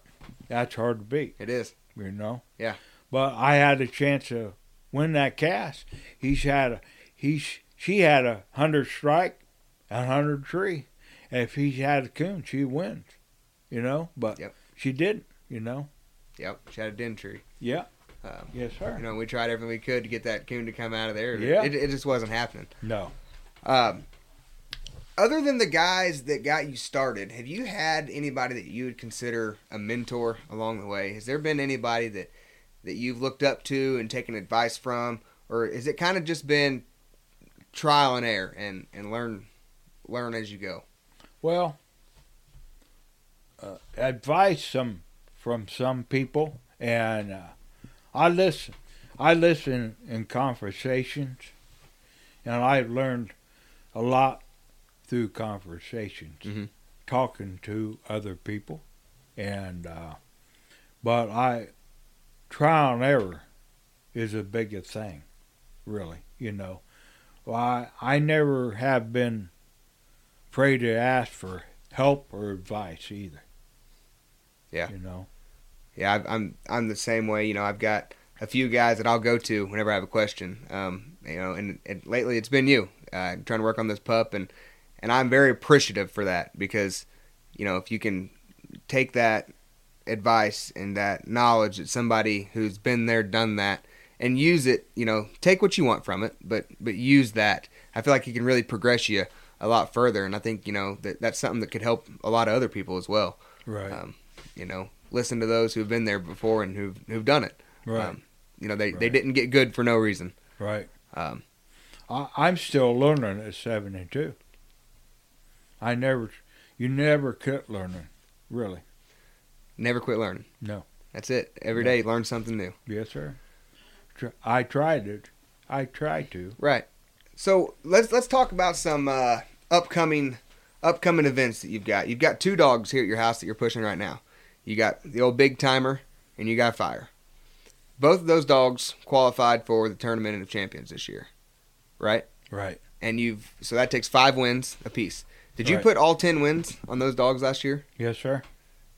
that's hard to beat. It is. You know. Yeah. But I had a chance to win that cast. He's had a he's she had a hundred strike, a hundred tree. And if he had a coon, she wins. You know. But yep. she didn't. You know. Yep. She had a den tree. Yeah. Um, yes, sir. You know, we tried everything we could to get that coon to come out of there. Yeah. It, it just wasn't happening. No. Um, other than the guys that got you started, have you had anybody that you would consider a mentor along the way? Has there been anybody that that you've looked up to and taken advice from, or has it kind of just been trial and error and and learn learn as you go? Well, uh, advice some from some people, and uh, I listen. I listen in conversations, and I've learned a lot through conversations, mm-hmm. talking to other people, and uh, but I trial and error is a bigger thing, really. You know, well, I I never have been afraid to ask for help or advice either. Yeah, you know yeah, i I'm I'm the same way. You know, I've got a few guys that I'll go to whenever I have a question. Um, you know, and, and lately it's been you. Uh, trying to work on this pup, and and I'm very appreciative for that because, you know, if you can take that advice and that knowledge that somebody who's been there, done that, and use it, you know, take what you want from it, but but use that. I feel like it can really progress you a lot further, and I think you know that that's something that could help a lot of other people as well. Right. Um, you know, listen to those who've been there before and who've who've done it. Right. Um, you know, they right. they didn't get good for no reason. Right. Um, I, I'm still learning at 72. I never, you never quit learning, really. Never quit learning. No. That's it. Every no. day, learn something new. Yes, sir. I tried it. I tried to. Right. So let's let's talk about some uh, upcoming upcoming events that you've got. You've got two dogs here at your house that you're pushing right now. You got the old big timer, and you got fire. Both of those dogs qualified for the tournament of champions this year, right? Right. And you've so that takes five wins apiece. Did you right. put all ten wins on those dogs last year? Yes, sir.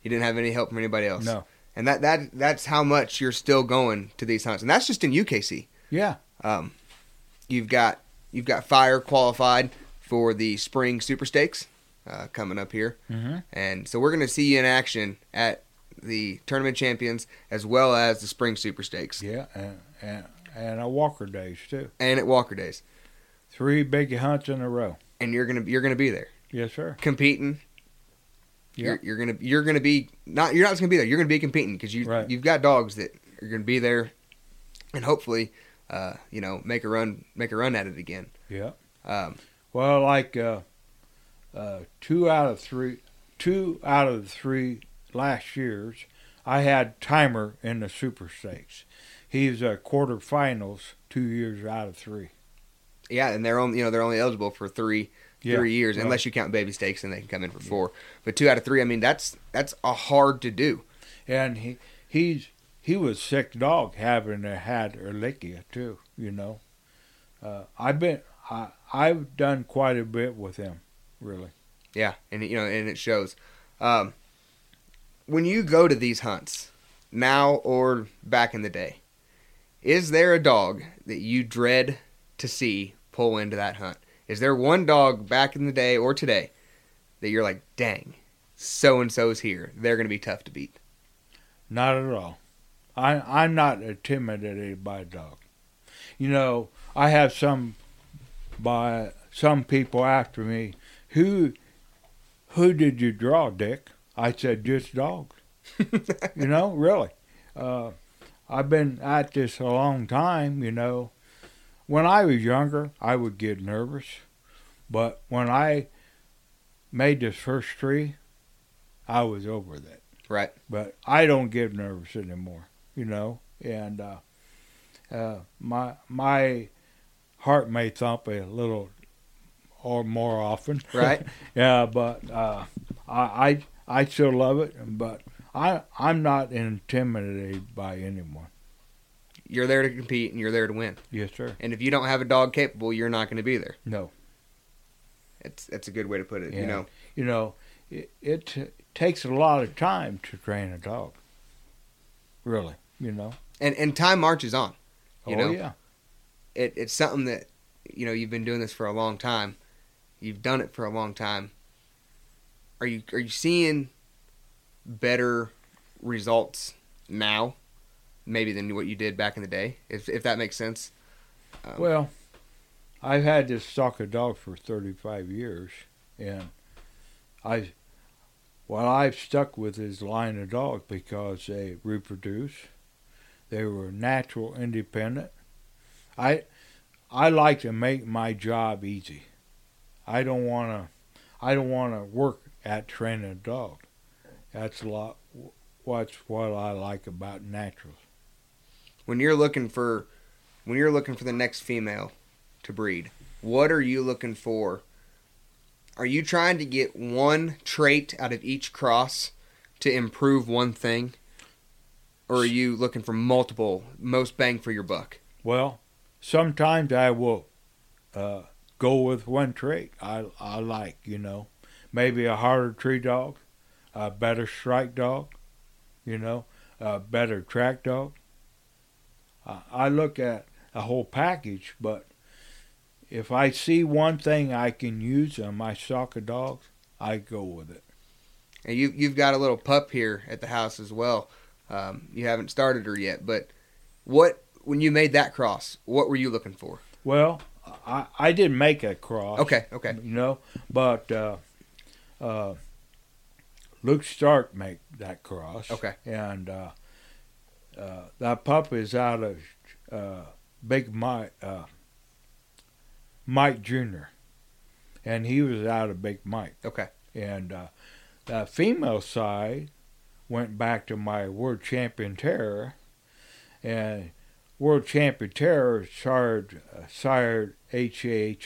You didn't have any help from anybody else. No. And that that that's how much you're still going to these hunts, and that's just in UKC. Yeah. Um, you've got you've got fire qualified for the spring super stakes uh, coming up here, mm-hmm. and so we're going to see you in action at the tournament champions as well as the spring super stakes. Yeah, and and, and at Walker Days too. And at Walker Days, three big hunts in a row. And you're gonna you're gonna be there. Yes, sir. Competing You're, you're gonna you're gonna be not you're not just gonna be there. You're gonna be competing because you Right. you've got dogs that are gonna be there, and hopefully, uh, you know, make a run make a run at it again. Yeah. Um, Well, like uh, uh, two out of three, two out of the three last years, I had Timer in the Super Stakes. He's uh, quarterfinals two years out of three. yeah, and they're only you know they're only eligible for three Yeah, three years right. unless you count baby stakes and they can come in for four. But two out of three, I mean that's that's a hard to do. and he he's he was sick dog having had Ehrlichia too. You know, uh, I've been I I've done quite a bit with him, really. Yeah, and you know, and it shows. Um, when you go to these hunts now or back in the day, is there a dog that you dread to see pull into that hunt? Is there one dog back in the day or today that you're like, dang, so and so's here. They're going to be tough to beat. Not at all. I I'm not intimidated by a dog. You know, I have some by some people after me. Who who did you draw, Dick? I said just dogs. you know, really. Uh, I've been at this a long time. You know, when I was younger, I would get nervous, but when I made this first tree, I was over that Right. but I don't get nervous anymore, you know. And uh, uh, my my heart may thump a little or more often, Right. yeah, but uh, I, I I still love it, but I I'm not intimidated by anyone. You're there to compete and you're there to win. Yes, sir. And if you don't have a dog capable, you're not going to be there. No, It's that's a good way to put it. You know. you know, it, it takes a lot of time to train a dog. Really, you know. And and time marches on. You oh know? yeah, it, it's something that you know you've been doing this for a long time you've done it for a long time are you are you seeing better results now maybe than what you did back in the day if if that makes sense um, Well, I've had this stock of dog for 35 years, and I, what I've stuck with is line of dog because they reproduce. They were natural, independent. I, I like to make my job easy. I don't want to, I don't want to work at training a dog. That's a lot. What's what I like about naturals. when you're looking for when you're looking for the next female to breed what are you looking for are you trying to get one trait out of each cross to improve one thing or are you looking for multiple most bang for your buck Well, sometimes I will uh, go with one trait I I like, you know, maybe a harder tree dog, a better strike dog, you know, a better track dog. I I look at a whole package, but if I see one thing I can use on my soccer dogs, I go with it. And you you've got a little pup here at the house as well. Um, you haven't started her yet, but what when you made that cross, what were you looking for? Well, I I didn't make a cross. Okay, okay, you know. But uh, uh, Luke Stark make that cross. Okay. And uh, uh, that pup is out of uh, Big Mike, uh, Mike Jr. And he was out of Big Mike. okay. And uh, the female side went back to my world champion terror, and world champion terror sired, uh, sired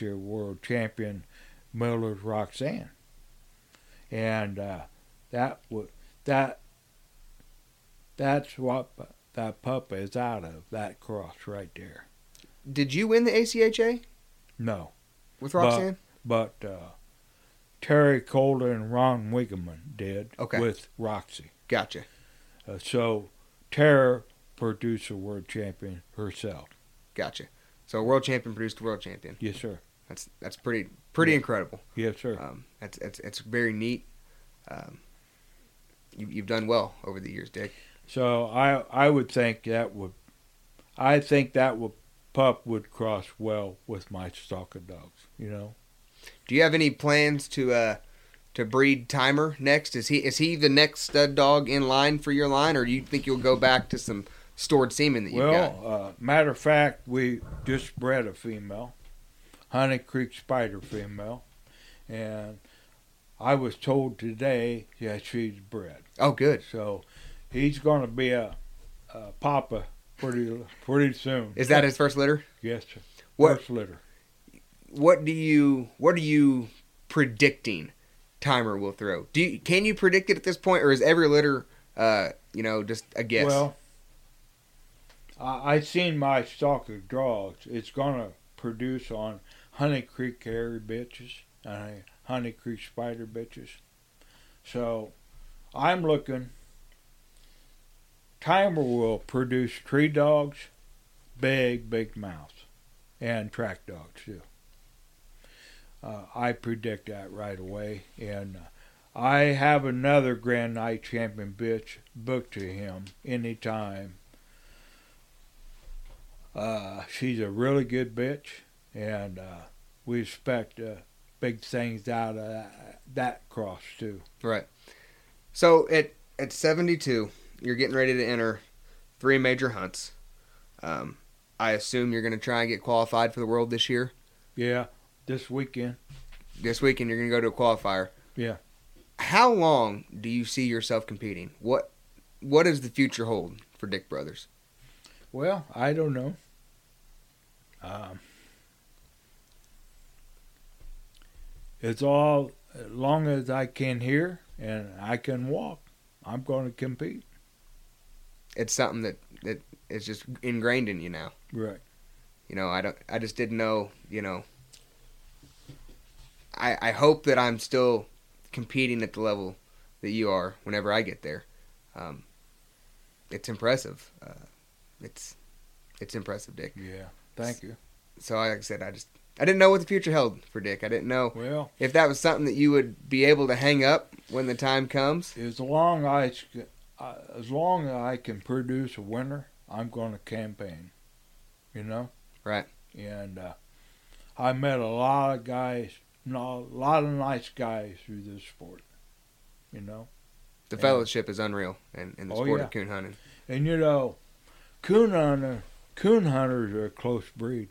or world champion Miller's Roxanne, and uh, that would that that's what that pup is out of that cross right there. Did you win the ACHA No, with Roxanne? but uh, Terry Colder and Ron Wiggman did Okay. with Roxy. Gotcha. Uh, so Tara produced a world champion herself. Gotcha. So a world champion produced a world champion. Yes, sir. That's that's pretty pretty Yeah. incredible. Yes, sir. Um, that's it's it's very neat. Um, you, you've done well over the years, Dick. So I I would think that would I think that would pup would cross well with my stock of dogs. You know. Do you have any plans to uh, to breed Timer next? Is he is he the next stud dog in line for your line, or do you think you'll go back to some stored semen that you've got? Well, uh, matter of fact, we just bred a female, Honey Creek Spider female, and I was told today that she's bred. Oh, good. So he's going to be a, a papa pretty pretty soon. Is that his first litter? Yes, sir. What- First litter. What do you what are you predicting Timer will throw? Do you, can you predict it at this point, or is every litter, uh, you know, just a guess? Well, I, I seen my stock of dogs. It's gonna produce on Honey Creek hairy bitches and Honey Creek spider bitches. So I'm looking. Timer will produce tree dogs, big, big mouths, and track dogs too. Uh, I predict that right away, and uh, I have another Grand Night Champion bitch booked to him anytime. Uh, she's a really good bitch, and uh, we expect uh, big things out of that, that cross too. right. So at at seventy two, you're getting ready to enter three major hunts. Um, I assume you're going to try and get qualified for the world this year. Yeah, this weekend. This weekend, you're going to go to a qualifier. Yeah. How long do you see yourself competing? What What does the future hold for Dick Brothers? Well, I don't know. Um, it's all as long as I can hear and I can walk. I'm going to compete. It's something that that is just ingrained in you now. Right. You know, I don't. I just didn't know. You know. I I hope that I'm still competing at the level that you are whenever I get there. Um, it's impressive. Uh, it's it's impressive, Dick. Yeah. Thank you. So like I said, I just I didn't know what the future held for Dick. I didn't know Well, if that was something that you would be able to hang up when the time comes. as long as uh, as long as I can produce a winner, I'm going to campaign. You know. Right. And uh, I met a lot of guys, a lot of nice guys through this sport. You know. The Yeah. fellowship is unreal in, in the Oh, sport yeah. of coon hunting. And you know, coon hunter, coon hunters are a close breed.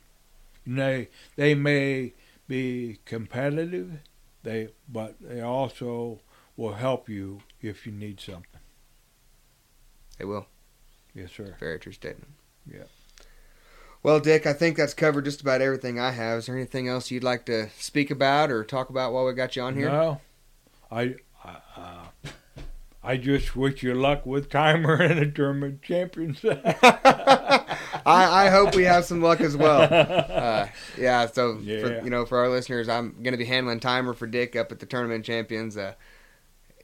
And they they may be competitive, they but they also will help you if you need something. They will. Yes, sir. Very true statement. Yeah. Well, Dick, I think that's covered just about everything I have. Is there anything else you'd like to speak about or talk about while we got you on here? No, I I, I just wish you luck with timer and a German champions. I, I hope we have some luck as well. Uh, yeah, so for, you know, for our listeners, I'm going to be handling timer for Dick up at the tournament champions. Uh,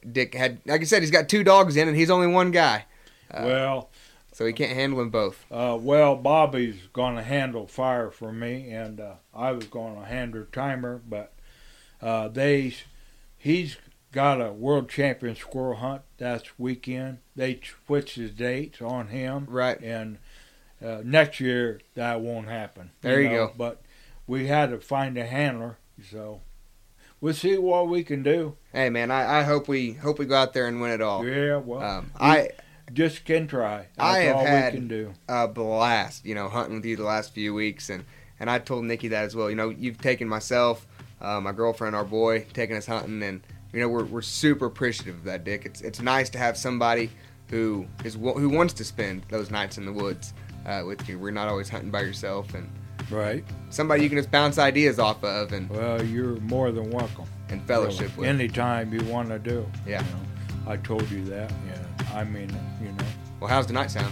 Dick had, like I said, he's got two dogs in, and he's only one guy, uh, well, so he can't handle them both. Uh, well, Bobby's going to handle fire for me, and uh, I was going to handle timer, but uh, they, he's got a world champion squirrel hunt that's weekend. They switched his dates on him, Right. and uh, next year that won't happen. There you know, go. But we had to find a handler, so we'll see what we can do. Hey, man, I, I hope we hope we go out there and win it all. Yeah, well, Um, I just can try. That's I have had- we can do. a blast, you know, hunting with you the last few weeks, and and I told Nikki that as well. You know, you've taken myself, uh, my girlfriend, our boy, taking us hunting, and you know, we're we're super appreciative of that, Dick. It's it's nice to have somebody who is who wants to spend those nights in the woods uh, with you. We're not always hunting by yourself, and Right. somebody you can just bounce ideas off of and Well, you're more than welcome. and fellowship Really. with. Anytime you want to do. Yeah. You know, I told you that. Yeah. I mean, you know, Well, how's the night sound?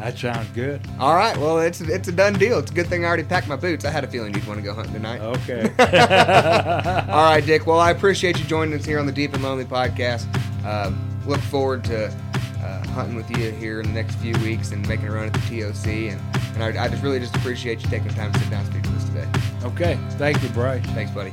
That sounds good. All right, well, it's it's a done deal. It's a good thing I already packed my boots. I had a feeling you'd want to go hunting tonight. Okay. All right, Dick. Well, I appreciate you joining us here on the Deep and Lonely podcast. Um, look forward to uh, hunting with you here in the next few weeks and making a run at the TOC. And, and I, I just really just appreciate you taking the time to sit down and speak with us today. okay. Thank you, Bryce. Thanks, buddy.